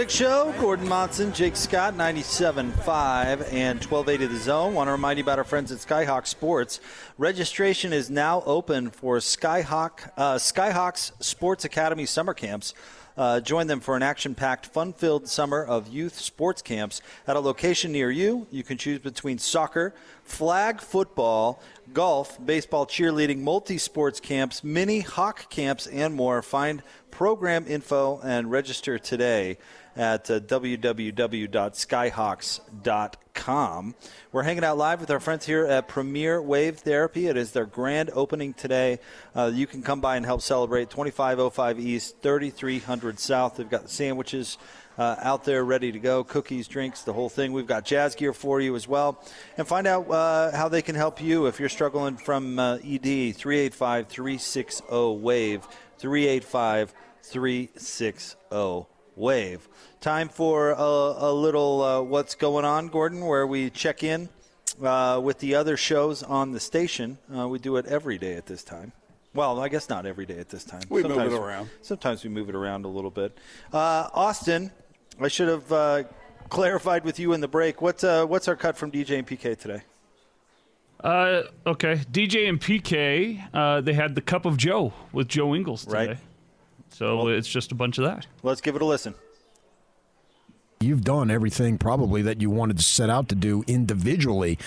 Big show. Gordon Monson, Jake Scott, 97.5 and 1280 The Zone. Want to remind you about our friends at Skyhawk Sports. Registration is now open for Skyhawk, uh, Skyhawks Sports Academy summer camps. Uh, join them for an action packed, fun filled summer of youth sports camps at a location near you. You can choose between soccer, flag football, golf, baseball, cheerleading, multi sports camps, mini hawk camps, and more. Find program info and register today at uh, www.skyhawks.com. We're hanging out live with our friends here at Premier Wave Therapy. It is their grand opening today. Uh, you can come by and help celebrate 2505 East, 3300 South. They've got sandwiches. Uh, out there ready to go. Cookies, drinks, the whole thing. We've got jazz gear for you as well. And find out uh, how they can help you if you're struggling from uh, ED. 385 360 WAVE. 385 360 Wave. Time for a, a little uh, What's Going On, Gordon, where we check in uh, with the other shows on the station. Uh, we do it every day at this time. Well, I guess not every day at this time. We sometimes, move it around. Sometimes we move it around a little bit. Uh, Austin, I should have uh, clarified with you in the break. What's uh, what's our cut from DJ and PK today? Uh, okay, DJ and PK. Uh, they had the Cup of Joe with Joe Ingles today. Right. So well, it's just a bunch of that. Let's give it a listen. You've done everything probably that you wanted to set out to do individually.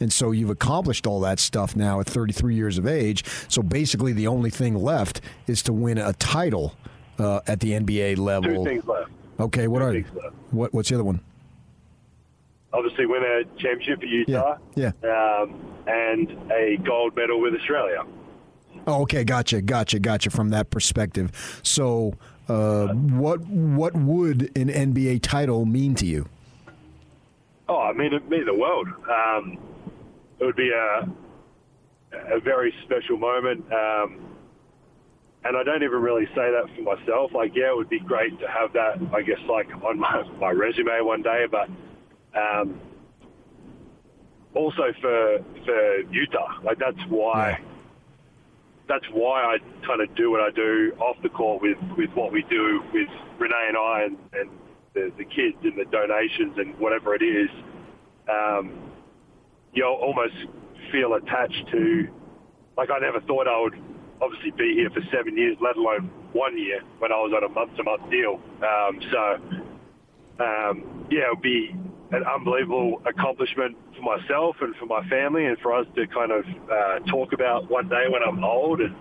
And so you've accomplished all that stuff now at 33 years of age. So basically, the only thing left is to win a title uh, at the NBA level. Two things left. Okay, what Two are they? What, what's the other one? Obviously, win a championship for Utah. Yeah. yeah. Um, and a gold medal with Australia. Oh, okay, gotcha, gotcha, gotcha. From that perspective, so uh, what what would an NBA title mean to you? Oh, I mean, it mean the world. Um, it would be a a very special moment, um, and I don't even really say that for myself. Like, yeah, it would be great to have that. I guess like on my my resume one day, but. Um, also for for Utah, like that's why yeah that's why I kind of do what I do off the court with, with what we do with Renae and I and, and the, the kids and the donations and whatever it is. Um, you almost feel attached to, like I never thought I would obviously be here for seven years, let alone one year when I was on a month-to-month deal. Um, so, um, yeah, it would be an unbelievable accomplishment for myself and for my family, and for us to kind of uh, talk about one day when I'm old. And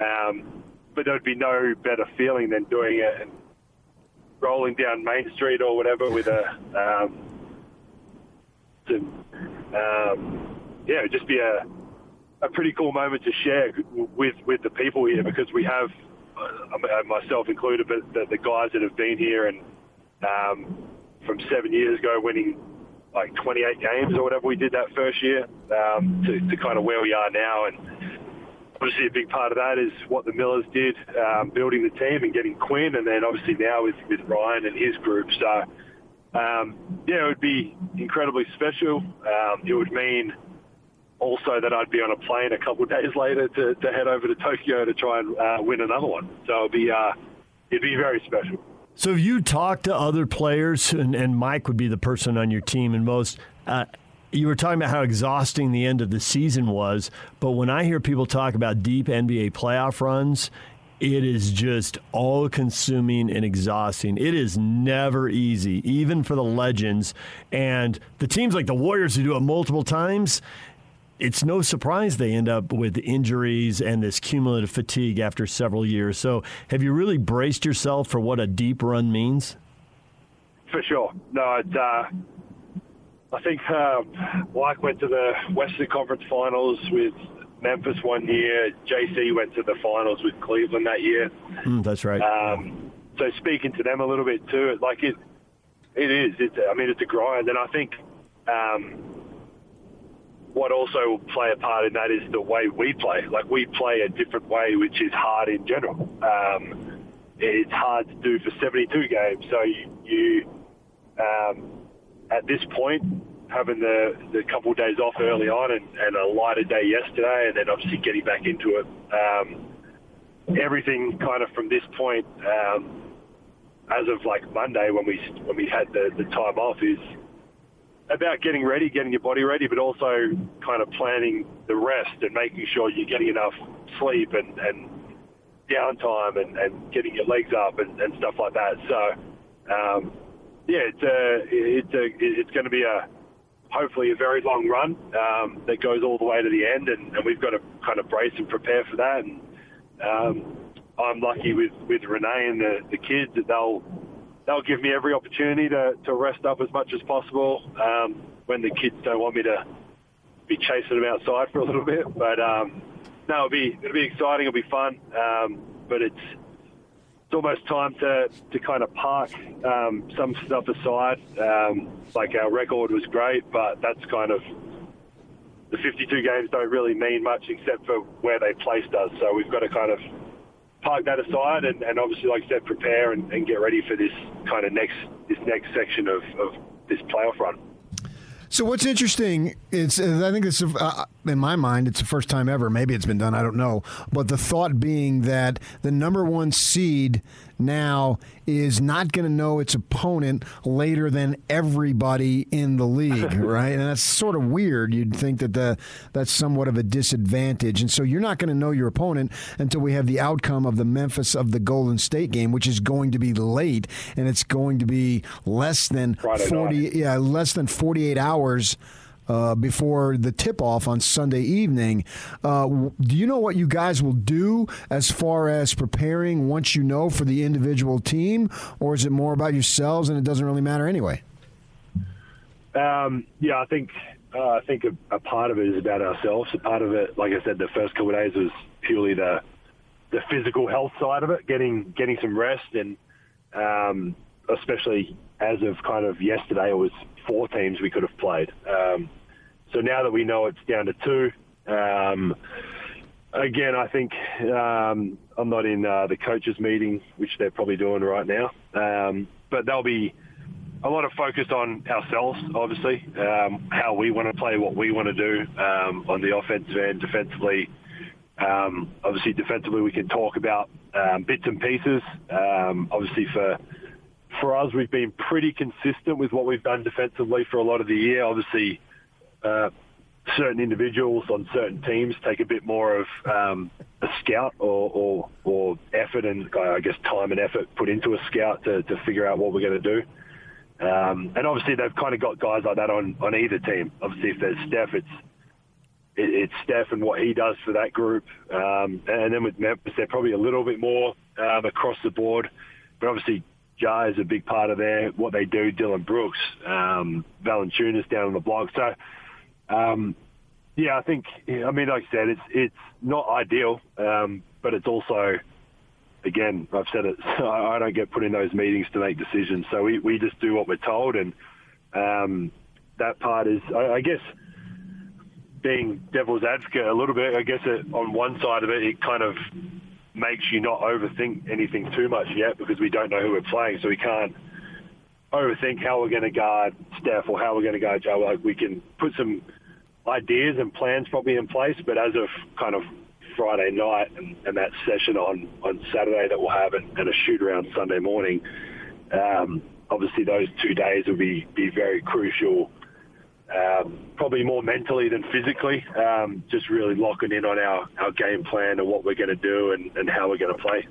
um, but there'd be no better feeling than doing it and rolling down Main Street or whatever with a um, to, um, yeah, it'd just be a a pretty cool moment to share with with the people here because we have uh, myself included, but the, the guys that have been here and um, from seven years ago, winning like 28 games or whatever we did that first year, um, to, to kind of where we are now. And obviously, a big part of that is what the Millers did, um, building the team and getting Quin, and then obviously now with, with Ryan and his group. So, um, yeah, it would be incredibly special. Um, it would mean also that I'd be on a plane a couple of days later to, to head over to Tokyo to try and uh, win another one. So it'd be uh, it'd be very special. So if you talk to other players, and, and Mike would be the person on your team, and most. Uh, you were talking about how exhausting the end of the season was, but when I hear people talk about deep NBA playoff runs, it is just all consuming and exhausting. It is never easy, even for the legends. And the teams like the Warriors who do it multiple times, it's no surprise they end up with injuries and this cumulative fatigue after several years. So, have you really braced yourself for what a deep run means? For sure. No, it's uh, I think um, Mike went to the Western Conference Finals with Memphis one year. JC went to the finals with Cleveland that year. Mm, that's right. Um, so speaking to them a little bit too, it, like it, it is. It's, I mean, it's a grind, and I think um, what also will play a part in that is the way we play. Like we play a different way, which is hard in general. Um, it's hard to do for 72 games. So you, you um, at this point, having the, the couple of days off early on and, and a lighter day yesterday, and then obviously getting back into it. Um, everything kind of from this point, um, as of like Monday when we when we had the, the time off, is about getting ready, getting your body ready, but also kind of planning the rest and making sure you're getting enough sleep and, and downtime and, and getting your legs up and, and stuff like that. So, um, yeah, it's a, it's a, it's going to be a hopefully a very long run um, that goes all the way to the end, and, and, we've got to kind of brace and prepare for that. And um, I'm lucky with with Renae and the, the kids that they'll they'll give me every opportunity to, to rest up as much as possible um, when the kids don't want me to be chasing them outside for a little bit. But um, no, it'll be it'll be exciting. It'll be fun. Um, but it's it's almost time to, to kind of park um, some stuff aside. Um, like our record was great, but that's kind of the 52 games don't really mean much except for where they placed us. So we've got to kind of park that aside and, and obviously, like I said, prepare and, and, get ready for this kind of next this next section of, of this playoff run. So what's interesting is I think it's uh, in my mind it's the first time ever. Maybe it's been done. I don't know. But the thought being that the number one seed now is not going to know its opponent later than everybody in the league, right? And that's sort of weird. You'd think that the that's somewhat of a disadvantage, and so you're not going to know your opponent until we have the outcome of the Memphis of the Golden State game, which is going to be late, and it's going to be less than Friday forty, night. yeah, less than forty eight hours uh, before the tip off on Sunday evening. Uh, do you know what you guys will do as far as preparing once you know for the individual team, or is it more about yourselves and it doesn't really matter anyway? Um, yeah, I think uh, I think a, a, part of it is about ourselves. A part of it, like I said, the first couple of days was purely the the physical health side of it, getting getting some rest, and um, especially as of kind of yesterday, it was four teams we could have played. Um, so now that we know it's down to two, um, again, I think um, I'm not in uh, the coaches' meeting, which they're probably doing right now, um, but there'll be a lot of focus on ourselves, obviously, um, how we want to play, what we want to do um, on the offensive end, defensively. Um, obviously, defensively, we can talk about bits and pieces. obviously, for for us, we've been pretty consistent with what we've done defensively for a lot of the year. Obviously, uh, certain individuals on certain teams take a bit more of um, a scout or, or, or, effort and I guess time and effort put into a scout to, to figure out what we're going to do. Um, and obviously they've kind of got guys like that on, on either team. Obviously if there's Steph, it's it, it's Steph and what he does for that group. Um, and then with Memphis, they're probably a little bit more um, across the board. But obviously Ja is a big part of their what they do. Dillon Brooks, um, Valanciunas down on the block. So um, yeah, I think. I mean, like I said, it's it's not ideal, um, but it's also, again, I've said it. I don't get put in those meetings to make decisions, so we we just do what we're told, and um, that part is, I, I guess, being devil's advocate a little bit. I guess it, on one side of it, it kind of makes you not overthink anything too much yet because we don't know who we're playing, so we can't overthink how we're going to guard Steph or how we're going to guard Joe. Like we can put some ideas and plans probably in place, but as of kind of Friday night and, and that session on, on Saturday that we'll have and, and a shoot around Sunday morning, um, obviously those two days will be, be very crucial, um, probably more mentally than physically, um, just really locking in on our, our game plan and what we're going to do and, and how we're going to play.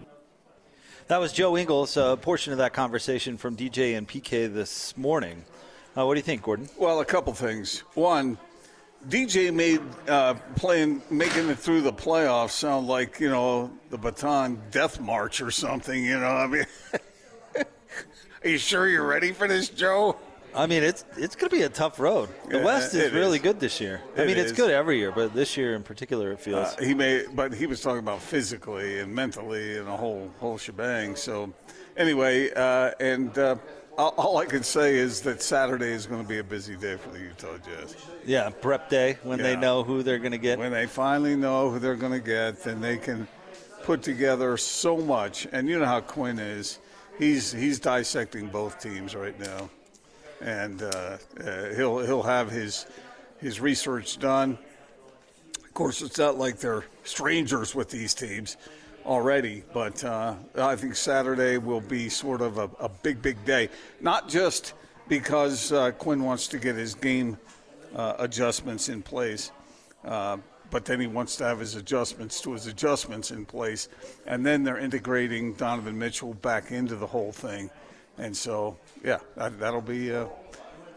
That was Joe Ingles, a portion of that conversation from DJ and PK this morning. Uh, what do you think, Gordon? Well, a couple things. One, DJ made uh, playing, making it through the playoffs sound like you know the Bataan Death March or something. You know, I mean, are you sure you're ready for this, Joe? I mean, it's it's going to be a tough road. The Yeah, West is really is. good this year. I It mean, it's is. good every year, but this year in particular, it feels. Uh, he may, but he was talking about physically and mentally and a whole whole shebang. So, anyway, uh, and uh, all, all I can say is that Saturday is going to be a busy day for the Utah Jazz. yeah, prep day when they know who they're going to get. When they finally know who they're going to get, then they can put together so much. And you know how Quin is; he's he's dissecting both teams right now, and uh, uh, he'll he'll have his his research done. Of course, it's not like they're strangers with these teams already, but uh, I think Saturday will be sort of a, a big, big day. Not just because uh, Quin wants to get his game uh, adjustments in place, uh, but then he wants to have his adjustments to his adjustments in place, and then they're integrating Donovan Mitchell back into the whole thing, and so yeah, that, that'll be.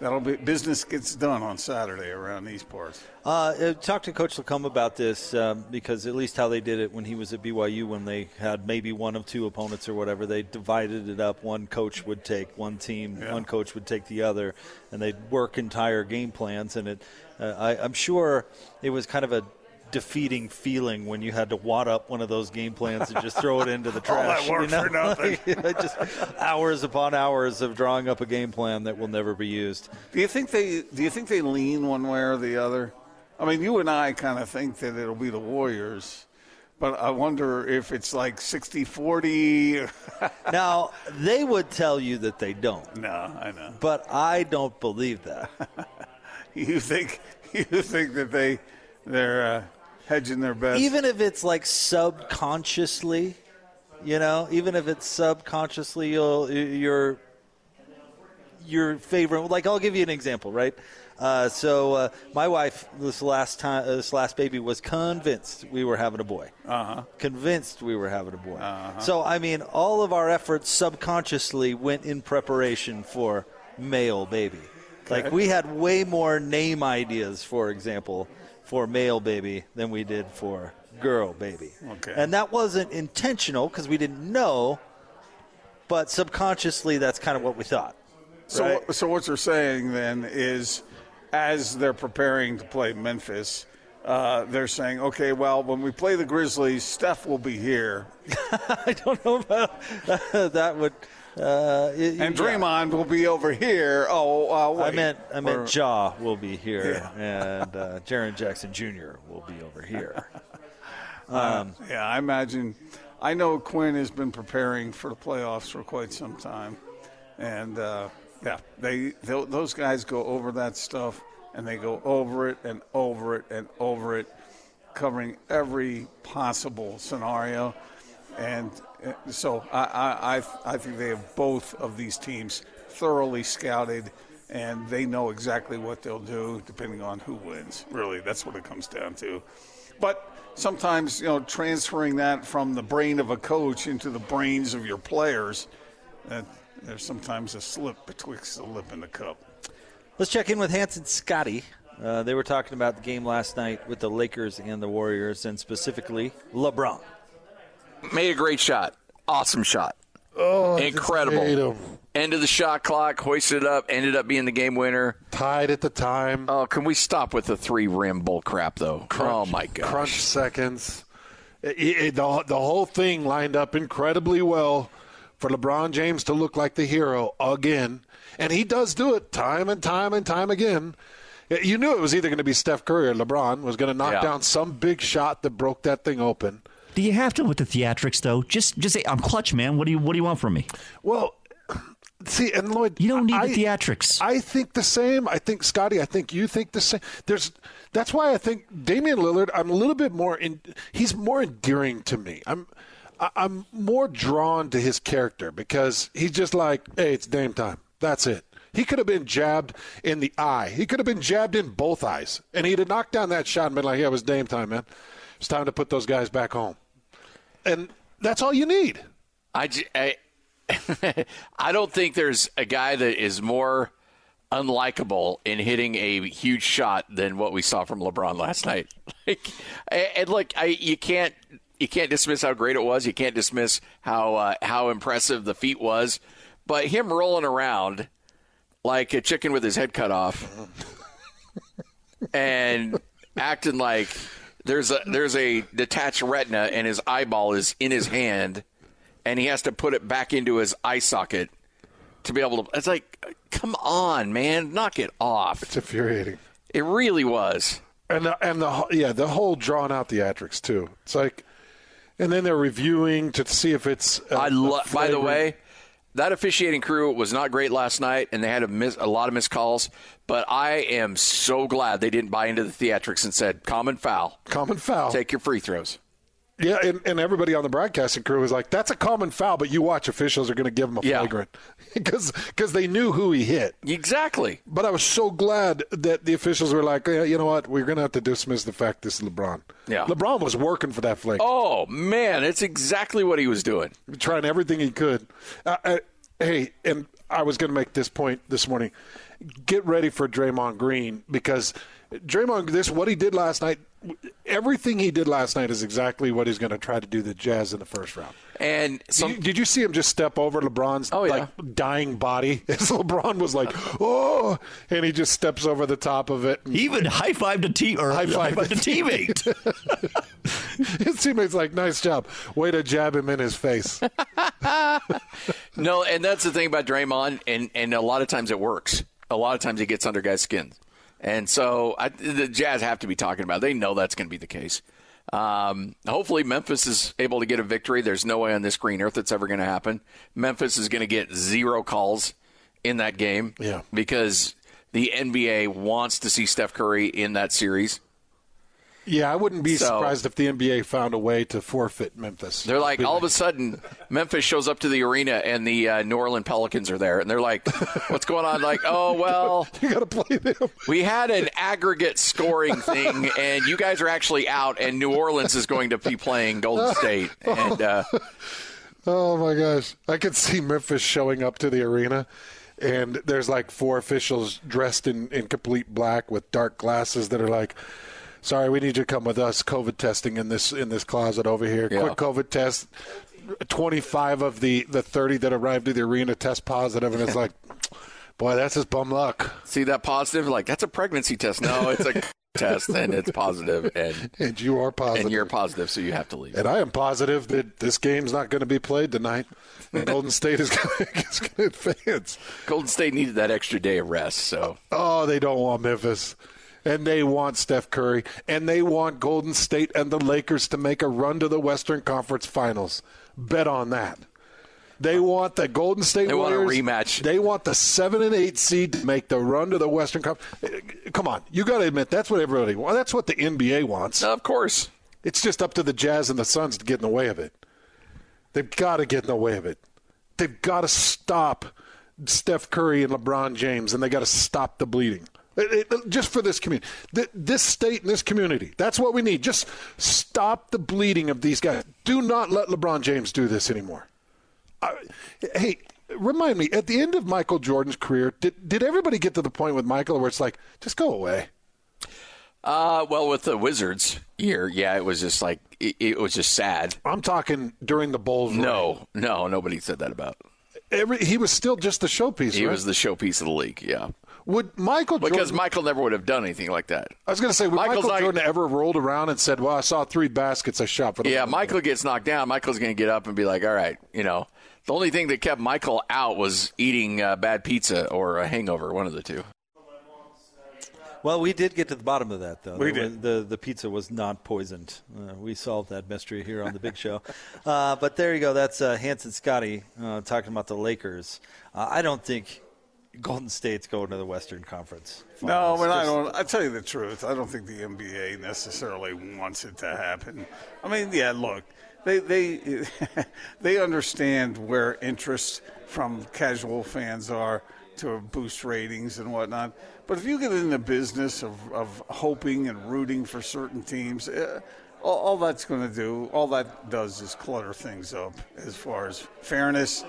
That'll be business gets done on Saturday around these parts. Uh, uh, talk to Coach Lacombe about this um, because at least how they did it when he was at BYU, when they had maybe one of two opponents or whatever, they divided it up. One coach would take one team, Yeah. one coach would take the other, and they'd work entire game plans. And it, uh, I, I'm sure it was kind of a defeating feeling when you had to wad up one of those game plans and just throw it into the All that trash. work you know? for nothing. just hours upon hours of drawing up a game plan that will never be used. Do you think they do you think they lean one way or the other? I mean, you and I kind of think that it'll be the Warriors, but I wonder if it's like 60-40. Now, they would tell you that they don't. no, I know. But I don't believe that. You think you think that they they're uh, hedging their bets? even if it's like subconsciously, you know, even if it's subconsciously, you'll, your your favorite. Like, I'll give you an example, right? Uh, so, uh, my wife this last time, uh, this last baby was convinced we were having a boy. Uh-huh. Convinced we were having a boy. Uh-huh. So, I mean, all of our efforts subconsciously went in preparation for male baby. Like we had way more name ideas, for example, for male baby than we did for girl baby. Okay. And that wasn't intentional because we didn't know, but subconsciously that's kind of what we thought. So, right? so what you're saying then is, as they're preparing to play Memphis, uh, they're saying, okay, well, when we play the Grizzlies, Steph will be here, I don't know about that would. Uh, it- and yeah. Draymond will be over here. Oh, uh. I meant I meant Or- Ja will be here, and uh, Jaren Jackson Jr. will be over here. Um, Yeah, I imagine. I know Quin has been preparing for the playoffs for quite some time, and uh, yeah, they tho- those guys go over that stuff, and they go over it and over it and over it, covering every possible scenario, and uh, so I I, I I think they have both of these teams thoroughly scouted. And they know exactly what they'll do depending on who wins. Really, that's what it comes down to. But sometimes, you know, transferring that from the brain of a coach into the brains of your players, uh, there's sometimes a slip betwixt the lip and the cup. Let's check in with Hans and Scotty. Uh, they were talking about the game last night with the Lakers and the Warriors, and specifically LeBron. Made a great shot. Awesome shot. Oh, I just hate Incredible. End of the shot clock, hoisted it up, ended up being the game winner. Tied at the time. Oh, can we stop with the three rim bull crap though? oh my gosh. Crunch seconds. It- it- the, the whole thing lined up incredibly well for LeBron James to look like the hero again. And he does do it time and time and time again. You knew it was either going to be Steph Curry or LeBron was going to knock Yeah. down some big shot that broke that thing open. Do you have to with the theatrics though? Just just say I'm clutch, man. What do you what do you want from me? Well, see, and Lloyd, You don't need I- the theatrics. I think the same. I think Scotty. I think you think the same. There's. That's why I think Damian Lillard. I'm a little bit more. In, he's more endearing to me. I'm. I'm more drawn to his character because he's just like, hey, it's Dame time. That's it. He could have been jabbed in the eye. He could have been jabbed in both eyes, and he'd have knocked down that shot and been like, yeah, it was Dame time, man. It's time to put those guys back home. And that's all you need. I I don't think there's a guy that is more unlikable in hitting a huge shot than what we saw from LeBron last night. Like, and look, I you can't you can't dismiss how great it was. You can't dismiss how uh, how impressive the feat was. But him rolling around like a chicken with his head cut off, and acting like there's a there's a detached retina and his eyeball is in his hand, and he has to put it back into his eye socket to be able to. It's like, come on, man, knock it off. It's infuriating. It really was. And the, and the whole- yeah, the whole drawn out theatrics too. It's like, and then they're reviewing to see if it's. uh, I lo- by the way, that officiating crew was not great last night, and they had a, miss, a lot of missed calls. But I am so glad they didn't buy into the theatrics and said common foul, common foul, take your free throws. Yeah, and, and everybody on the broadcasting crew was like, "That's a common foul," but you watch officials are going to give him a Yeah. flagrant because because they knew who he hit. Exactly. But I was so glad that the officials were like, yeah, "You know what? We're going to have to dismiss the fact this is LeBron." Yeah. LeBron was working for that flagrant. Oh man, it's exactly what he was doing. trying everything he could. Uh, uh, hey, and I was going to make this point this morning. Get ready for Draymond Green because Draymond, this what he did last night. Everything he did last night is exactly what he's going to try to do the Jazz in the first round. And some, did, you, did you see him just step over LeBron's Oh, yeah. like dying body? As LeBron was like, "Oh," and he just steps over the top of it. and- He even high fived a team or high High-fived fived a the teammate. His teammate's like, "Nice job, way to jab him in his face." No, and that's the thing about Draymond, and, and a lot of times it works. A lot of times he gets under guys' skins. And so I, the Jazz have to be talking about it. They know that's going to be the case. Um, hopefully, Memphis is able to get a victory. There's no way on this green earth that's ever going to happen. Memphis is going to get zero calls in that game Yeah. because the NBA wants to see Steph Curry in that series. Yeah, I wouldn't be So- surprised if the NBA found a way to forfeit Memphis. They're like, all of a sudden, Memphis shows up to the arena and the uh, New Orleans Pelicans are there. And they're like, what's going on? Like, oh, well, you got to play them. we had an aggregate scoring thing, and you guys are actually out, and New Orleans is going to be playing Golden State. And uh, Oh my gosh, I could see Memphis showing up to the arena, and there's like four officials dressed in, in complete black with dark glasses that are like, "Sorry, we need you to come with us. COVID testing in this in this closet over here. Yeah. Quick COVID test." Twenty five of the the thirty that arrived at the arena test positive, and it's like, boy, that's just bum luck. see that positive? Like, that's a pregnancy test. No, it's a test, and it's positive, and, And you are positive. and you're positive, so you have to leave. And I am positive that this game's not going to be played tonight. Golden State is going to advance. Golden State needed that extra day of rest, so Oh, they don't want Memphis. And they want Steph Curry. And they want Golden State and the Lakers to make a run to the Western Conference Finals. Bet on that. They want the Golden State They want a rematch. They want the seven and eight seed to make the run to the Western Conference. Come on, you got to admit that's what everybody wants. That's what the NBA wants. of course. It's just up to the Jazz and the Suns to get in the way of it. They've got to get in the way of it. They've got to stop Steph Curry and LeBron James, and they got to stop the bleeding. It- it- just for this community, Th- this state and this community. That's what we need. Just stop the bleeding of these guys. Do not let LeBron James do this anymore. I, hey, remind me at the end of Michael Jordan's career, did did everybody get to the point with Michael where it's like, just go away? Uh, well, with the Wizards year, yeah, it was just like it, it was just sad. I'm talking during the Bulls. reign. No, no, nobody said that about. Every, he was still just the showpiece. He right? was the showpiece of the league, yeah. Would Michael Because Michael never would have done anything like that. I was going to say, would Michael's Michael not- Jordan ever rolled around and said, "Well, I saw three baskets I shot for the Yeah, Bulls." Michael gets knocked down. Michael's going to get up and be like, "All right, you know." The only thing that kept Michael out was eating uh, bad pizza or a hangover, one of the two. Well, we did get to the bottom of that, though. We The- did. The, the pizza was not poisoned. Uh, we solved that mystery here on the Big Show. Uh, but there you go. That's uh, Hans and Scotty uh, talking about the Lakers. Uh, I don't think Golden State's going to the Western Conference. No, Finals. but I don't. I tell you the truth. I don't think the NBA necessarily wants it to happen. I mean, yeah, look, they they they understand where interest from casual fans are to boost ratings and whatnot. But if you get in the business of, of hoping and rooting for certain teams, uh, all, all that's going to do, all that does is clutter things up as far as fairness.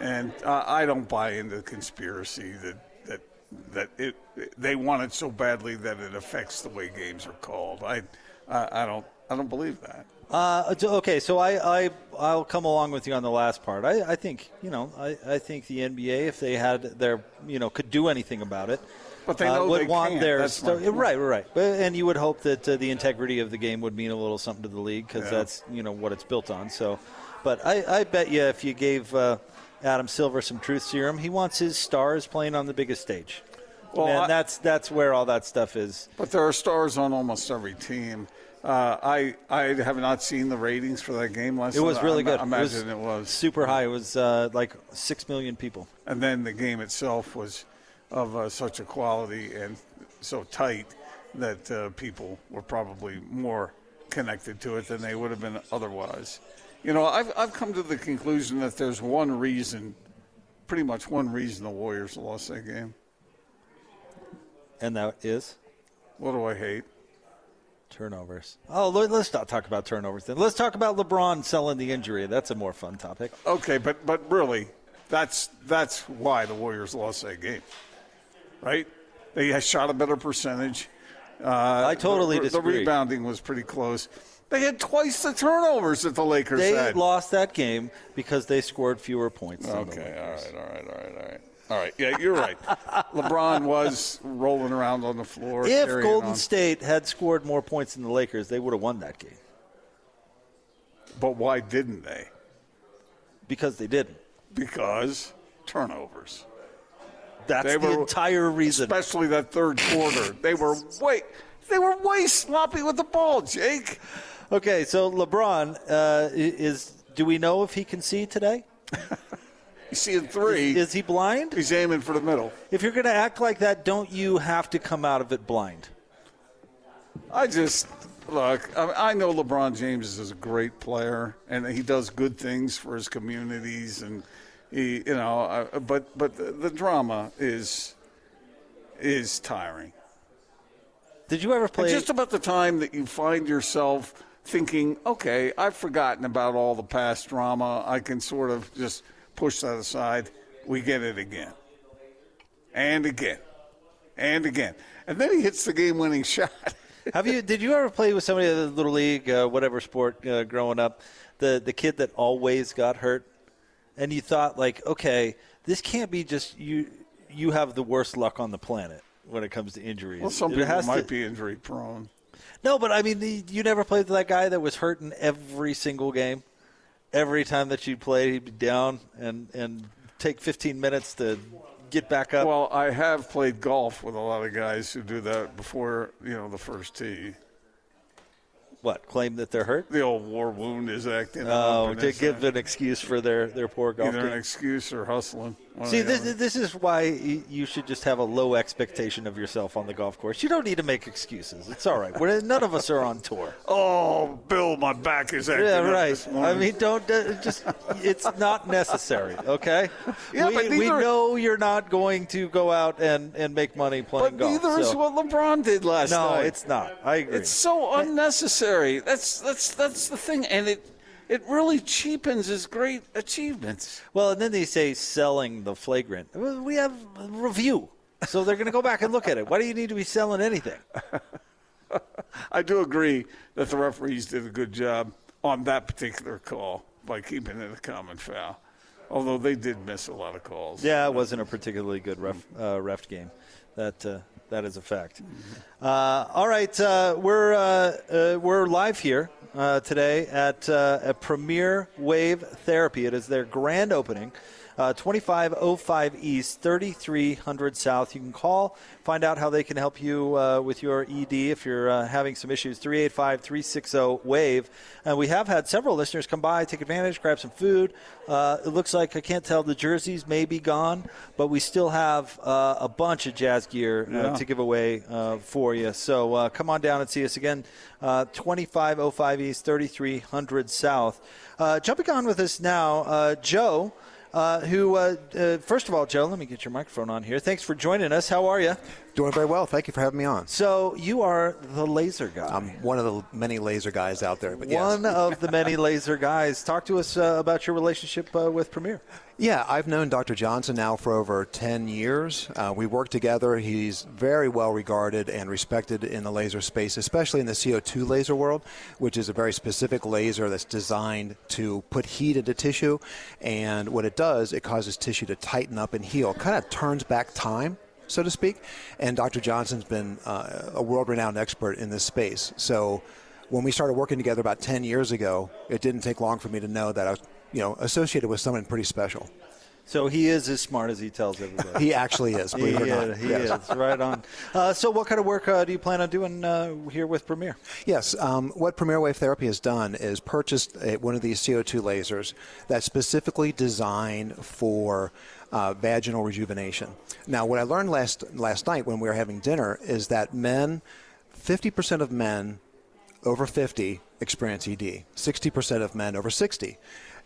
And uh, I don't buy into the conspiracy that that that it they want it so badly that it affects the way games are called. I I, I don't I don't believe that. Uh, okay, so I, I I'll come along with you on the last part. I, I think you know I, I think the NBA if they had their you know could do anything about it. But they uh, would they want can't. their That's my point. right, right, right. But, and you would hope that uh, the integrity of the game would mean a little something to the league because Yeah. that's you know what it's built on. So, but I, I bet you if you gave uh, Adam Silver some truth serum, he wants his stars playing on the biggest stage. Well, and I- that's that's where all that stuff is. But there are stars on almost every team. Uh, I I have not seen the ratings for that game last year. It was night. really good. I imagine it was, super high. It was uh, like six million people. And then the game itself was of uh, such a quality and so tight that uh, people were probably more connected to it than they would have been otherwise. You know, I've, I've come to the conclusion that there's one reason, pretty much one reason the Warriors lost that game. And that is What do I hate? turnovers. Oh, let- let's not talk about turnovers then. Let's talk about LeBron selling the injury. That's a more fun topic. Okay, but but really, that's that's why the Warriors lost that game, right? They shot a better percentage. Uh, I totally the, disagree. The rebounding was pretty close. They had twice the turnovers that the Lakers They had. lost that game because they scored fewer points. than Okay, all right, all right, all right, all right. All right, yeah, you're right. LeBron was rolling around on the floor. If Golden on. State had scored more points than the Lakers, they would have won that game But why didn't they? because they didn't. Because turnovers. That's They the were- entire reason. Especially that third quarter. They were way they were way sloppy with the ball, Jake. Okay, so LeBron uh, is. Do we know if he can see today? He's seeing three, Is he blind? he's aiming for the middle. If you're going to act like that, don't you have to come out of it blind? I just look. I, I know LeBron James is a great player, and he does good things for his communities, and he, you know, uh, but but the, the drama is is tiring. Did you ever And play? just about the time that you find yourself thinking, okay, I've forgotten about all the past drama. I can sort of just push that aside. We get it again. And again. And again. And then he hits the game winning shot. Have you? Did you ever play with somebody in the little league, uh, whatever sport, uh, growing up? The the kid that always got hurt, and you thought like, okay, this can't be just you. You have the worst luck on the planet when it comes to injuries. well, some people might to- be injury prone. No, but I mean, the, you never played with that guy that was hurt in every single game. Every time that you played, he'd be down and and take 15 minutes to get back up. Well, I have played golf with a lot of guys who do that before, you know, the first tee. what? Claim that they're hurt? The old war wound is acting oh, up. Oh, to give an excuse for their their poor golf either game. an excuse or hustling. See, this, this is why you should just have a low expectation of yourself on the golf course. You don't need to make excuses. It's all right. We're, none of us are on tour. Oh, Bill, my back is acting Yeah, right. I mean, don't uh, just. It's not necessary. Okay. Yeah, we, but we know you're not going to go out and, and make money playing but golf. neither is what LeBron did last no, night. No, it's not. I agree. It's so unnecessary. That's that's that's the thing, and it it really cheapens his great achievements. well, and then they say selling the flagrant. Well, We have a review, so they're going to go back and look at it. Why do you need to be selling anything? I do agree that the referees did a good job on that particular call by keeping it a common foul. Although they did miss a lot of calls. Yeah, it wasn't a particularly good ref, uh, ref game. That uh, that is a fact. Uh, all right, uh, we're uh, uh, we're live here uh, today at uh, at Premier Wave Therapy. It is their grand opening. Uh, 2505 East, 3300 South. You can call, find out how they can help you uh, with your ED if you're uh, having some issues. 385 360 WAVE. And we have had several listeners come by, take advantage, grab some food. Uh, it looks like, I can't tell, the jerseys may be gone, but we still have uh, a bunch of jazz gear Yeah. to give away uh, for you. So uh, come on down and see us again. Uh, 2505 East, 3300 South. Uh, jumping on with us now, uh, Joe. Uh, who, uh, uh, first of all, Joe, let me get your microphone on here. Thanks for joining us. How are you? Doing very well. Thank you for having me on. So you are the laser guy. I'm one of the many laser guys out there. But yes. One of the many laser guys. Talk to us uh, about your relationship uh, with Premier. Yeah, I've known Dr. Johnson now for over 10 years. Uh, we work together. He's very well regarded and respected in the laser space, especially in the CO2 laser world, which is a very specific laser that's designed to put heat into tissue. And what it does, it causes tissue to tighten up and heal, kind of turns back time so to speak. And Dr. Johnson's been uh, a world renowned expert in this space. So when we started working together about 10 years ago, it didn't take long for me to know that I was you know, associated with someone pretty special. So he is as smart as he tells everybody. he actually is. Believe he, is, he yes. is. Right on. Uh, so, what kind of work uh, do you plan on doing uh, here with Premier? Yes. Um, what Premier Wave Therapy has done is purchased a, one of these CO2 lasers that's specifically designed for uh, vaginal rejuvenation. Now, what I learned last last night when we were having dinner is that men, 50% of men over 50 experience ED. 60% of men over 60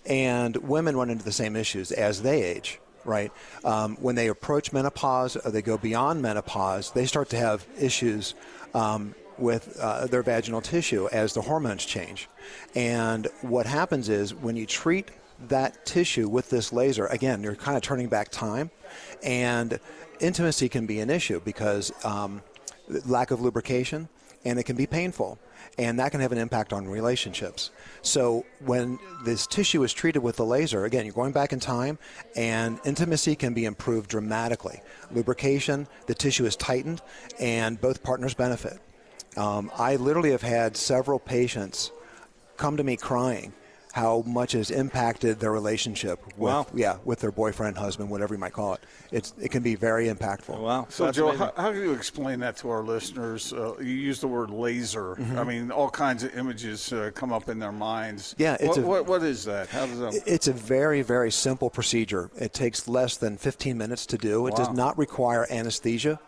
and women run into the same issues as they age right? Um, when they approach menopause or they go beyond menopause, they start to have issues um, with uh, their vaginal tissue as the hormones change. And what happens is when you treat that tissue with this laser, again, you're kind of turning back time, and intimacy can be an issue because um, lack of lubrication, and it can be painful and that can have an impact on relationships. So when this tissue is treated with the laser, again, you're going back in time, and intimacy can be improved dramatically. Lubrication, the tissue is tightened, and both partners benefit. Um, I literally have had several patients come to me crying how much has impacted their relationship with wow. yeah with their boyfriend, husband, whatever you might call it. It's it can be very impactful. Wow. So That's Joe, how, how, do you explain that to our listeners? Uh, you use the word laser. Mm-hmm. I mean, all kinds of images uh, come up in their minds. Yeah. What, a, what, what is that? How does that? It's a very very simple procedure. It takes less than 15 minutes to do. It wow. does not require anesthesia,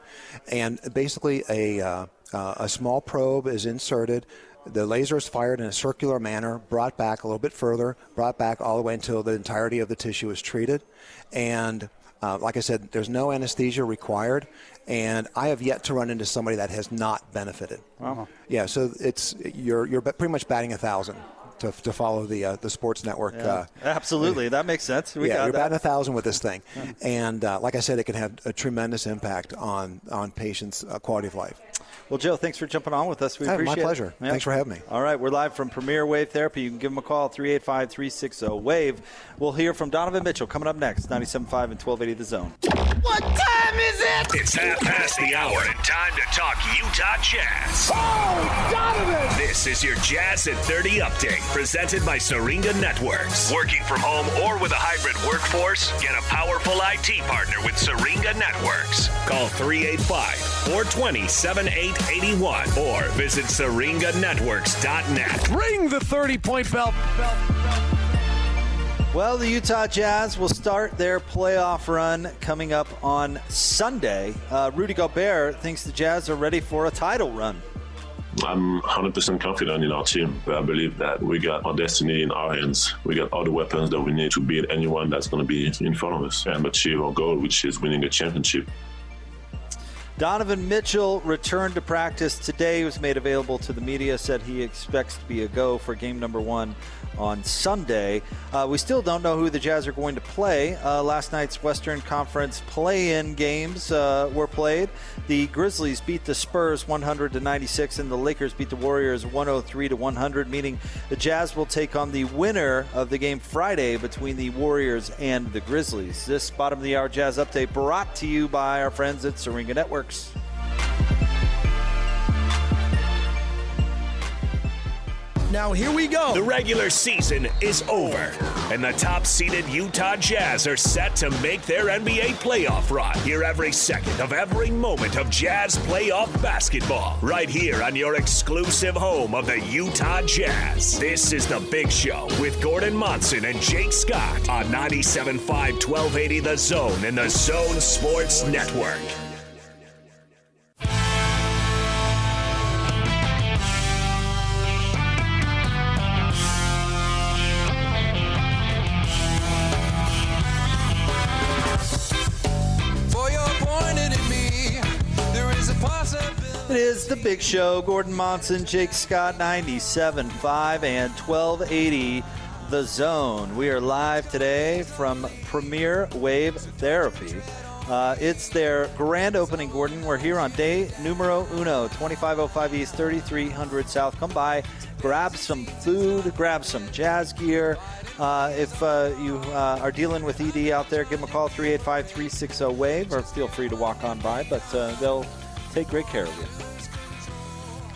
and basically a uh, uh a small probe is inserted the laser is fired in a circular manner, brought back a little bit further, brought back all the way until the entirety of the tissue is treated. And uh, like I said, there's no anesthesia required, and I have yet to run into somebody that has not benefited. Wow. Yeah, so it's you're you're pretty much batting a thousand to, to follow the uh, the sports network. Yeah. Uh, Absolutely, that makes sense. We yeah, you're that. batting a thousand with this thing, and uh, like I said, it can have a tremendous impact on on patients' uh, quality of life. Well, Joe, thanks for jumping on with us. We appreciate it. My pleasure. it. Yep. Thanks for having me. All right, we're live from Premier Wave Therapy. You can give them a call, 385 360 WAVE. We'll hear from Donovan Mitchell coming up next, 97.5 and 1280 The Zone. What time is it? It's half past the hour and time to talk Utah Jazz. Oh, Donovan! This is your Jazz at 30 update, presented by Syringa Networks. Working from home or with a hybrid workforce, get a powerful IT partner with Syringa Networks. Call 385 420 7881 or visit syringanetworks.net. Ring the 30 point bell. bell, bell. Well, the Utah Jazz will start their playoff run coming up on Sunday. Uh, Rudy Gobert thinks the Jazz are ready for a title run. I'm 100% confident in our team. I believe that we got our destiny in our hands. We got all the weapons that we need to beat anyone that's going to be in front of us and achieve our goal, which is winning a championship. Donovan Mitchell returned to practice today. He was made available to the media. Said he expects to be a go for game number one on Sunday. Uh, we still don't know who the Jazz are going to play. Uh, last night's Western Conference play-in games uh, were played. The Grizzlies beat the Spurs 100 to 96, and the Lakers beat the Warriors 103 to 100. Meaning the Jazz will take on the winner of the game Friday between the Warriors and the Grizzlies. This bottom of the hour Jazz update brought to you by our friends at Syringa Networks. Now, here we go. The regular season is over, and the top seeded Utah Jazz are set to make their NBA playoff run. Hear every second of every moment of Jazz playoff basketball right here on your exclusive home of the Utah Jazz. This is The Big Show with Gordon Monson and Jake Scott on 97.5 1280 The Zone and The Zone Sports Network. Big show. Gordon Monson, Jake Scott, 97.5 and 1280 The Zone. We are live today from Premier Wave Therapy. Uh, it's their grand opening, Gordon. We're here on day numero uno, 2505 East, 3300 South. Come by, grab some food, grab some jazz gear. Uh, if uh, you uh, are dealing with ED out there, give them a call, 385 360 WAVE, or feel free to walk on by, but uh, they'll take great care of you.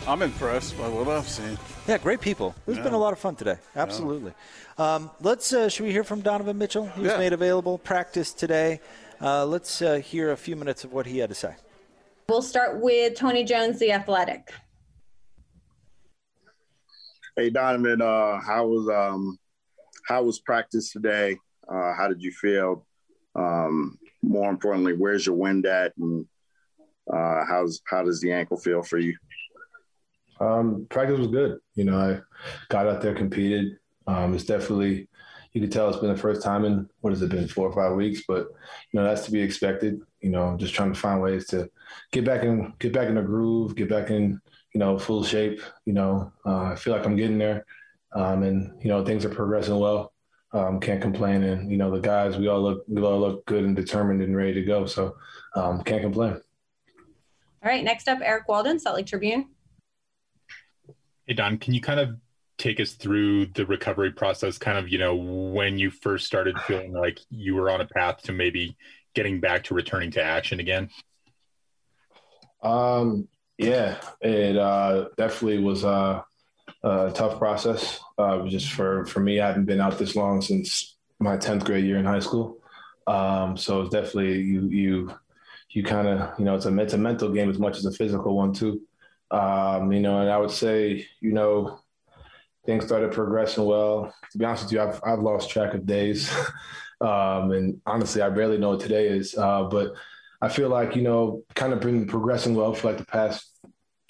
I'm impressed by what I've seen. Yeah, great people. It's Yeah. been a lot of fun today. Absolutely. Um, let's. Uh, should we hear from Donovan Mitchell? He was Yeah. made available, practice today. Uh, let's uh, hear a few minutes of what he had to say. We'll start with Tony Jones, the athletic. Hey Donovan, uh, how was um, how was practice today? Uh, how did you feel? Um, more importantly, where's your wind at, and uh, how's how does the ankle feel for you? Um, practice was good. You know, I got out there, competed. Um, it's definitely, you could tell it's been the first time in what has it been, four or five weeks, but you know that's to be expected. You know, just trying to find ways to get back in, get back in the groove, get back in, you know, full shape. You know, uh, I feel like I'm getting there, um, and you know things are progressing well. Um, can't complain, and you know the guys, we all look, we all look good and determined and ready to go. So um, can't complain. All right, next up, Eric Walden, Salt Lake Tribune. Hey, Don, can you kind of take us through the recovery process, kind of, you know, when you first started feeling like you were on a path to maybe getting back to returning to action again? Um, yeah, it uh, definitely was uh, a tough process. Uh, just for for me, I haven't been out this long since my tenth grade year in high school. Um, so it's definitely you you you kind of you know it's a it's a mental game as much as a physical one too. Um, you know, and I would say you know things started progressing well. To be honest with you, I've I've lost track of days, um, and honestly, I barely know what today is. Uh, but I feel like you know, kind of been progressing well for like the past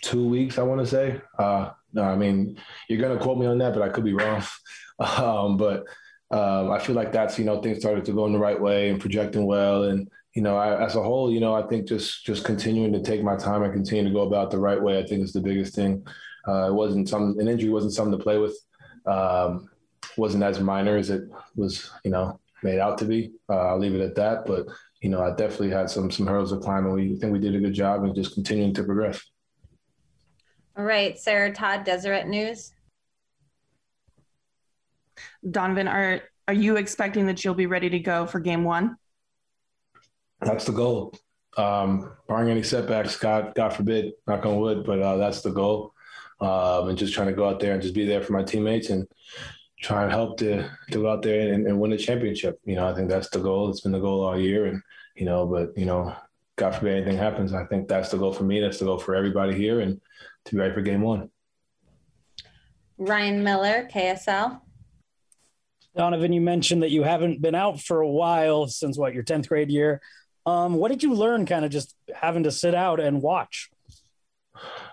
two weeks. I want to say. Uh, no, I mean, you're gonna quote me on that, but I could be wrong. um, but um, I feel like that's you know things started to go in the right way and projecting well, and you know, I, as a whole, you know, I think just just continuing to take my time and continue to go about the right way, I think is the biggest thing. Uh, it wasn't some an injury wasn't something to play with. Um, wasn't as minor as it was, you know, made out to be. Uh, I'll leave it at that. But you know, I definitely had some some hurdles to climb, and we think we did a good job and just continuing to progress. All right, Sarah Todd, Deseret News. Donovan, are are you expecting that you'll be ready to go for game one? That's the goal. Um, barring any setbacks, God, God forbid, knock on wood, but uh, that's the goal. Um, and just trying to go out there and just be there for my teammates and try and help to, to go out there and, and win the championship. You know, I think that's the goal. It's been the goal all year. And, you know, but, you know, God forbid anything happens. I think that's the goal for me. That's the goal for everybody here and to be ready for game one. Ryan Miller, KSL. Donovan, you mentioned that you haven't been out for a while since what your 10th grade year. Um, what did you learn kind of just having to sit out and watch?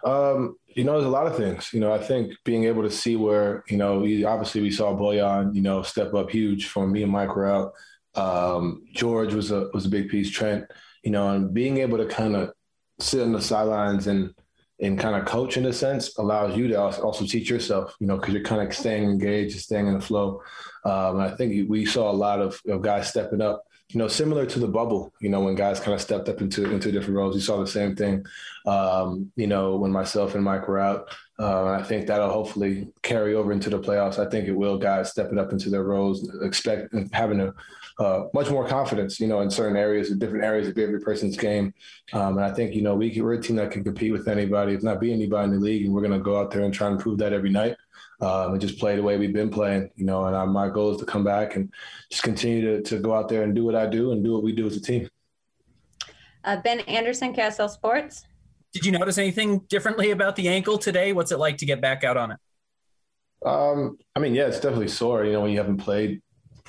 Um, you know, there's a lot of things. You know, I think being able to see where, you know, we, obviously we saw Bojan, you know, step up huge for me and Mike were out. Um, George was a was a big piece, Trent, you know, and being able to kind of sit on the sidelines and and kind of coach in a sense allows you to also teach yourself, you know, because you're kind of staying engaged staying in the flow. Um, I think we saw a lot of, of guys stepping up you know, similar to the bubble, you know, when guys kind of stepped up into into different roles, you saw the same thing. Um, you know, when myself and Mike were out, uh, I think that'll hopefully carry over into the playoffs. I think it will. Guys stepping up into their roles, expect having a uh, much more confidence, you know, in certain areas, different areas of every person's game. Um, and I think, you know, we we're a team that can compete with anybody, if not be anybody in the league, and we're going to go out there and try and prove that every night um, and just play the way we've been playing, you know. And I, my goal is to come back and just continue to, to go out there and do what I do and do what we do as a team. Uh, ben Anderson, KSL Sports. Did you notice anything differently about the ankle today? What's it like to get back out on it? Um, I mean, yeah, it's definitely sore. You know, when you haven't played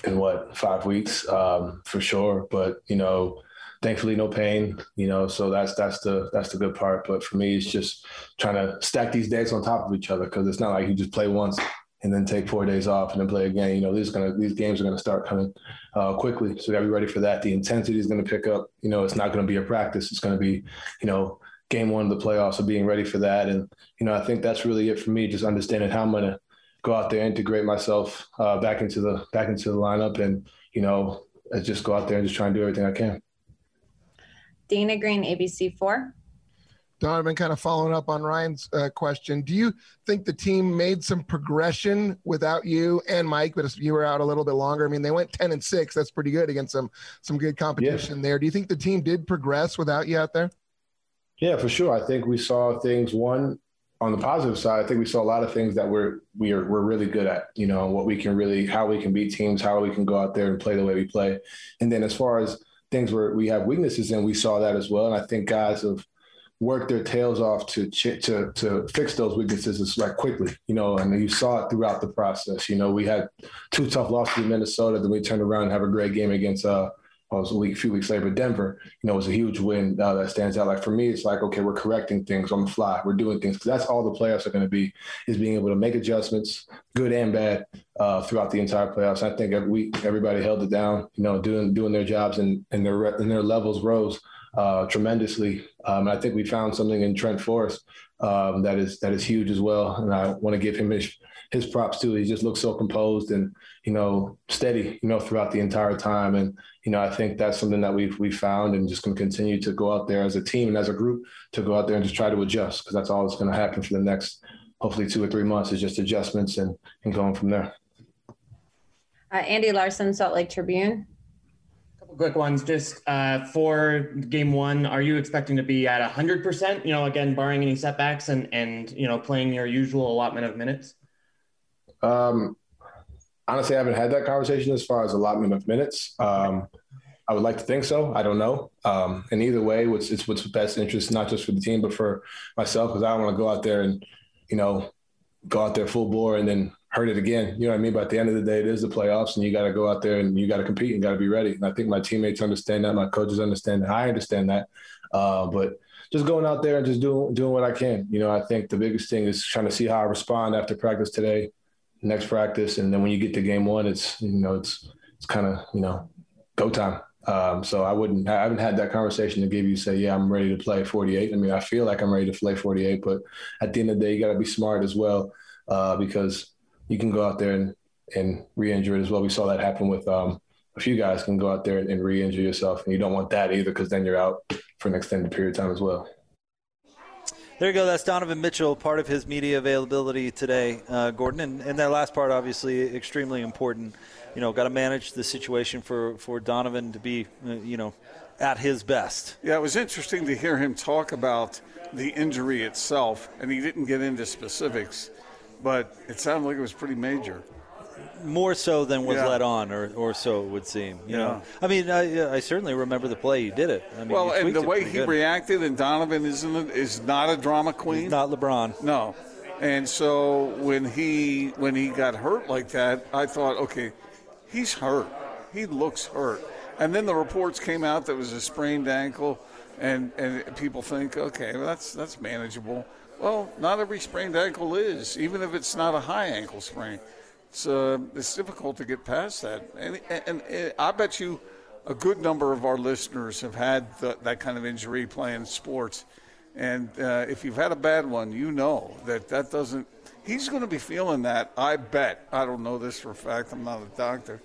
in what five weeks, um, for sure. But you know, thankfully, no pain. You know, so that's that's the that's the good part. But for me, it's just trying to stack these days on top of each other because it's not like you just play once and then take four days off and then play again. You know, these gonna these games are gonna start coming uh, quickly, so we gotta be ready for that. The intensity is gonna pick up. You know, it's not gonna be a practice. It's gonna be, you know, game one of the playoffs, of being ready for that. And you know, I think that's really it for me, just understanding how I'm to go out there, integrate myself uh, back into the back into the lineup, and you know, just go out there and just try and do everything I can. Dana Green, ABC four. Donovan, kind of following up on Ryan's uh, question, do you think the team made some progression without you and Mike, but if you were out a little bit longer? I mean, they went ten and six. That's pretty good against some some good competition yeah. there. Do you think the team did progress without you out there? Yeah, for sure. I think we saw things. One on the positive side, I think we saw a lot of things that we're we are we're really good at. You know, what we can really, how we can beat teams, how we can go out there and play the way we play. And then as far as things where we have weaknesses and we saw that as well. And I think guys have worked their tails off to to to fix those weaknesses like quickly, you know. And you saw it throughout the process. You know, we had two tough losses in Minnesota, then we turned around and have a great game against uh. It was a week, a few weeks later, Denver. You know, was a huge win uh, that stands out. Like for me, it's like okay, we're correcting things on the fly. We're doing things because that's all the playoffs are going to be is being able to make adjustments, good and bad, uh, throughout the entire playoffs. I think every week everybody held it down. You know, doing doing their jobs and and their and their levels rose uh, tremendously. Um, I think we found something in Trent Forrest um, that is that is huge as well, and I want to give him his his props too. He just looks so composed and you know steady, you know, throughout the entire time. And you know, I think that's something that we've we found, and just going to continue to go out there as a team and as a group to go out there and just try to adjust because that's all that's going to happen for the next hopefully two or three months is just adjustments and and going from there. Uh, Andy Larsen, Salt Lake Tribune Couple quick ones. Just uh, for game one, are you expecting to be at hundred percent? You know, again, barring any setbacks, and and you know, playing your usual allotment of minutes. Um, honestly, I haven't had that conversation as far as allotment of minutes. Um, I would like to think so. I don't know. Um, and either way, what's it's what's best interest, not just for the team, but for myself, because I don't want to go out there and you know go out there full bore and then hurt it again. You know what I mean? But at the end of the day, it is the playoffs, and you got to go out there and you got to compete and got to be ready. And I think my teammates understand that, my coaches understand that, I understand that. Uh, but just going out there and just doing doing what I can. You know, I think the biggest thing is trying to see how I respond after practice today, next practice, and then when you get to game one, it's you know it's it's kind of you know go time. Um, so I wouldn't, I haven't had that conversation to give you say, yeah, I'm ready to play 48. I mean, I feel like I'm ready to play 48, but at the end of the day, you got to be smart as well uh, because you can go out there and, and re-injure it as well. We saw that happen with um, a few guys can go out there and, and re-injure yourself, and you don't want that either because then you're out for an extended period of time as well. There you go. That's Donovan Mitchell, part of his media availability today, uh, Gordon. And, and that last part, obviously, extremely important. You know, got to manage the situation for, for Donovan to be, uh, you know, at his best. Yeah, it was interesting to hear him talk about the injury itself, and he didn't get into specifics but it sounded like it was pretty major. More so than was yeah. let on, or, or so it would seem. You yeah. know, I mean, I, I certainly remember the play you did it. I mean, well, and the way he good. reacted, and Donovan isn't is not a drama queen. He's not LeBron. No, and so when he when he got hurt like that, I thought, okay, he's hurt. He looks hurt. And then the reports came out that it was a sprained ankle, and and people think, okay, well, that's that's manageable. Well, not every sprained ankle is, even if it's not a high ankle sprain. It's, uh, it's difficult to get past that. And, and, and, I bet you a good number of our listeners have had the, that kind of injury playing sports. And uh, if you've had a bad one, you know that that doesn't. He's going to be feeling that. I bet. I don't know this for a fact. I'm not a doctor,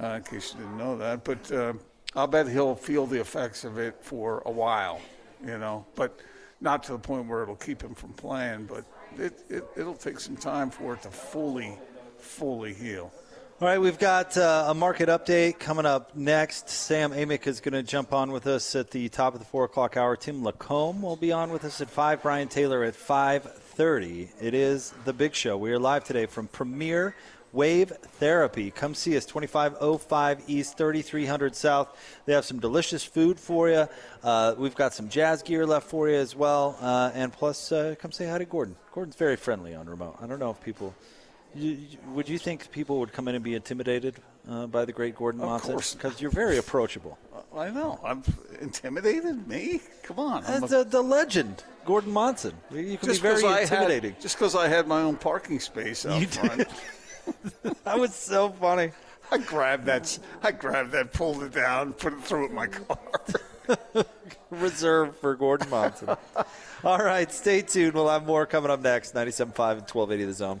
uh, in case you didn't know that. But uh, I'll bet he'll feel the effects of it for a while. You know, but not to the point where it'll keep him from playing, but it, it, it'll take some time for it to fully, fully heal. All right, we've got uh, a market update coming up next. Sam Amick is going to jump on with us at the top of the four o'clock hour. Tim Lacombe will be on with us at five. Brian Taylor at five thirty. It is the Big Show. We are live today from Premier Wave Therapy. Come see us, 2505 East, 3300 South. They have some delicious food for you. Uh, we've got some jazz gear left for you as well. Uh, and plus, uh, come say hi to Gordon. Gordon's very friendly on remote. I don't know if people. You, would you think people would come in and be intimidated uh, by the great Gordon of Monson? Course. Because you're very approachable. I know. I'm intimidated. Me? Come on. That's a, the legend, Gordon Monson. You can just be very intimidating. Had, just because I had my own parking space out you front. That was so funny. I grabbed that. I grabbed that, pulled it down, put it through my car. reserved for Gordon Monson. All right, stay tuned. We'll have more coming up next. 97.5 and 1280 The Zone.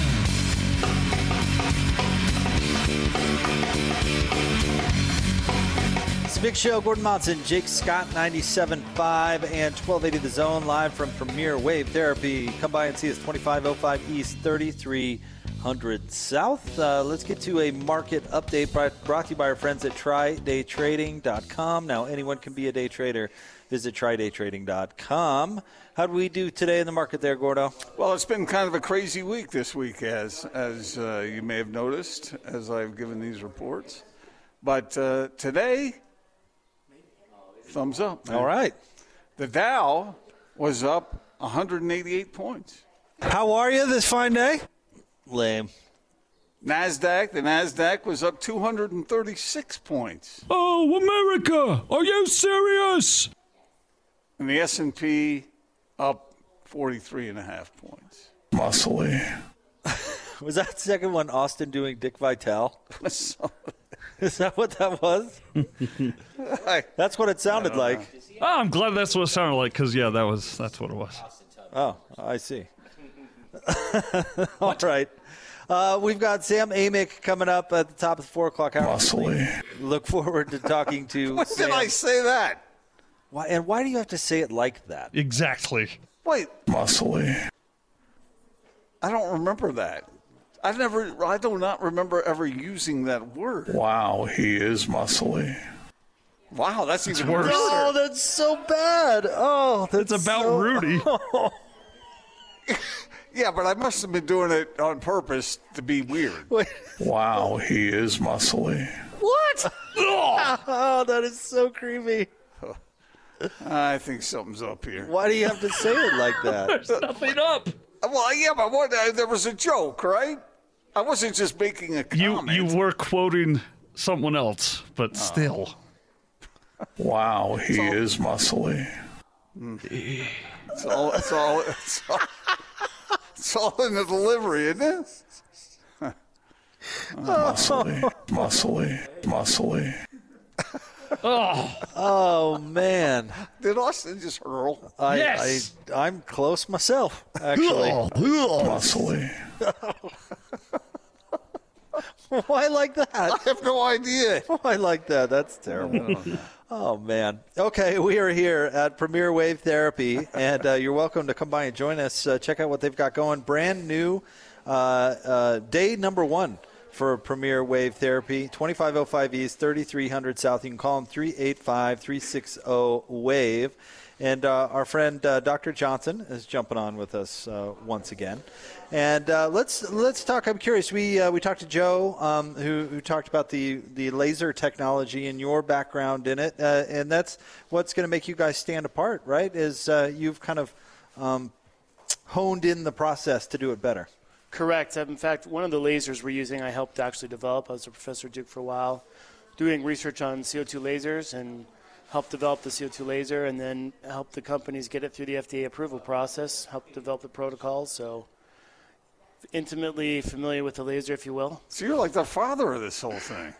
Big show. Gordon Monson, Jake Scott, 97.5 and 1280 The Zone, live from Premier Wave Therapy. Come by and see us, 2505 East, 3300 South. Uh, let's get to a market update brought, to you by our friends at TryDayTrading.com. Now, anyone can be a day trader. Visit TryDayTrading.com. How do we do today in the market there, Gordo? Well, it's been kind of a crazy week this week, as as uh, you may have noticed, as I've given these reports. But uh, today, thumbs up. man. All right. The Dow was up 188 points. How are you this fine day? Lame. Nasdaq, the Nasdaq was up 236 points, Oh, America! Are you serious? and the S&P up 43 and a half points. Muscly. was that second one Austin doing Dick Vitale? Is that what that was? That's what it sounded like. Oh, I'm glad that's what it sounded like because yeah, that was that's what it was. Oh, I see. All right. Uh, we've got Sam Amick coming up at the top of the four o'clock hour. Muscly. Look forward to talking to. When Sam. did I say that? Why, and why do you have to say it like that? Exactly. Wait. Muscly. I don't remember that. I never, I do not remember ever using that word. Wow, he is muscly. Wow, that's even worse. worse. Oh, that's so bad. Oh, that's It's about so- Rudy. Yeah, but I must have been doing it on purpose to be weird. Wow, he is muscly. What? oh, that is so creepy. I think something's up here. Why do you have to say it like that? There's nothing up. Well, yeah, but what, uh, there was a joke, right? I wasn't just making a You comment. you were quoting someone else, but oh. still. Wow, he is muscly. It's all, it's all, it's all, it's all in the delivery, isn't it? Muscly, muscly, muscly. Oh, Oh man, Did Austin just hurl? I, Yes. I I'm close myself. Actually, Muscly. why like that? I have no idea. Why like that? That's terrible. Oh man. Okay, we are here at Premier Wave Therapy, and uh, you're welcome to come by and join us. Uh, check out what they've got going. Brand new uh, uh, day number one for Premier Wave Therapy. 2505 East, 3300 South. You can call them 385 360 Wave. And uh, our friend uh, Dr. Johnson is jumping on with us uh, once again. And uh, let's let's talk. I'm curious. We uh, we talked to Joe, um, who, who talked about the, the laser technology and your background in it, uh, and that's what's going to make you guys stand apart, right? Is you've kind of um, honed in the process to do it better. Correct. In fact, one of the lasers we're using, I helped actually develop. I was a professor at Duke for a while, doing research on CO2 lasers and helped develop the CO2 laser and then helped the companies get it through the FDA approval process, Helped develop the protocols. So, intimately familiar with the laser, if you will. So you're like the father of this whole thing.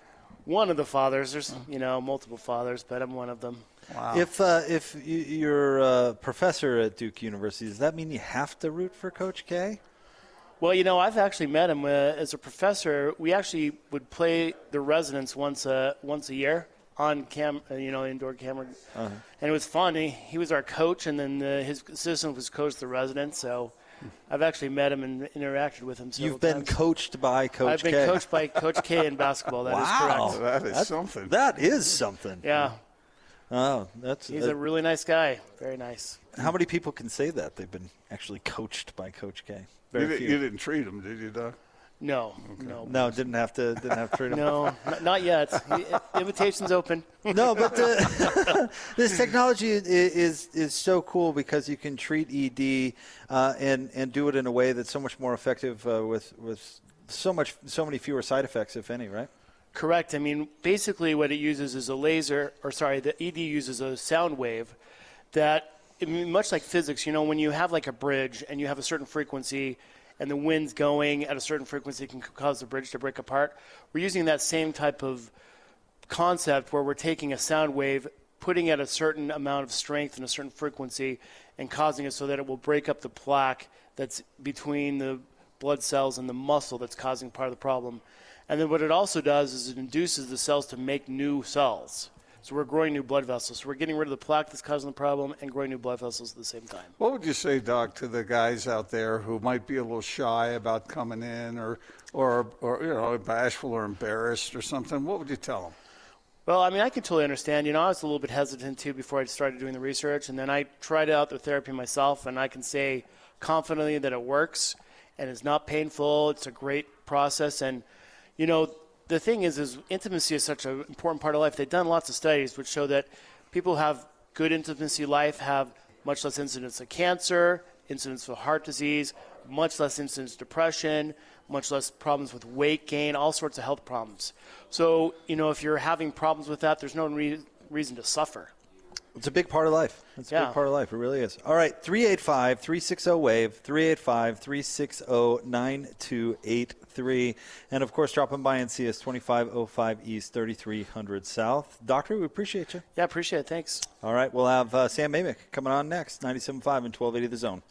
One of the fathers. There's, you know, multiple fathers, but I'm one of them. Wow. If uh, if you're a professor at Duke University, does that mean you have to root for Coach K? Well, you know, I've actually met him uh, as a professor. We actually would play the residents once a once a year on cam, uh, you know, indoor camera, Uh-huh. and it was fun. He, he was our coach, and then uh, his assistant was coach the residents. So, I've actually met him and interacted with him. several You've been times. coached by Coach I've been K. coached by Coach K in basketball. That is wow, correct. That is That's- something. That is something. Yeah, Oh, that's. he's uh, a really nice guy. Very nice. how many people can say that they've been actually coached by Coach K? You, Very few. you didn't treat him, did you, Doc? No, no, No, didn't have to. Didn't have to treat him. no, n- not yet. The invitation's open. no, but uh, this technology is, is is so cool because you can treat ED uh, and and do it in a way that's so much more effective uh, with with so much so many fewer side effects, if any, right? Correct. I mean, basically, what it uses is a laser, or sorry, the ED uses a sound wave that, much like physics, you know, when you have like a bridge and you have a certain frequency and the wind's going at a certain frequency can cause the bridge to break apart. We're using that same type of concept where we're taking a sound wave, putting it at a certain amount of strength and a certain frequency, and causing it so that it will break up the plaque that's between the blood cells and the muscle that's causing part of the problem. And then what it also does is it induces the cells to make new cells. So we're growing new blood vessels. So we're getting rid of the plaque that's causing the problem and growing new blood vessels at the same time. What would you say, Doc, to the guys out there who might be a little shy about coming in, or, or, or you know, bashful or embarrassed or something? What would you tell them? Well, I mean, I can totally understand. You know, I was a little bit hesitant too before I started doing the research, and then I tried out the therapy myself, and I can say confidently that it works, and it's not painful. It's a great process, and you know, the thing is, is intimacy is such an important part of life. They've done lots of studies which show that people who have good intimacy life have much less incidence of cancer, incidence of heart disease, much less incidence of depression, much less problems with weight gain, all sorts of health problems. So, you know, if you're having problems with that, there's no re- reason to suffer. It's a big part of life. It's a Yeah. big part of life. It really is. All right, 385 360 WAVE, 385 360 9283. And of course, drop in by and see us 2505 East, 3300 South. Doctor, we appreciate you. Yeah, appreciate it. Thanks. All right, we'll have uh, Sam Amick coming on next, 97.5 and 1280 The Zone.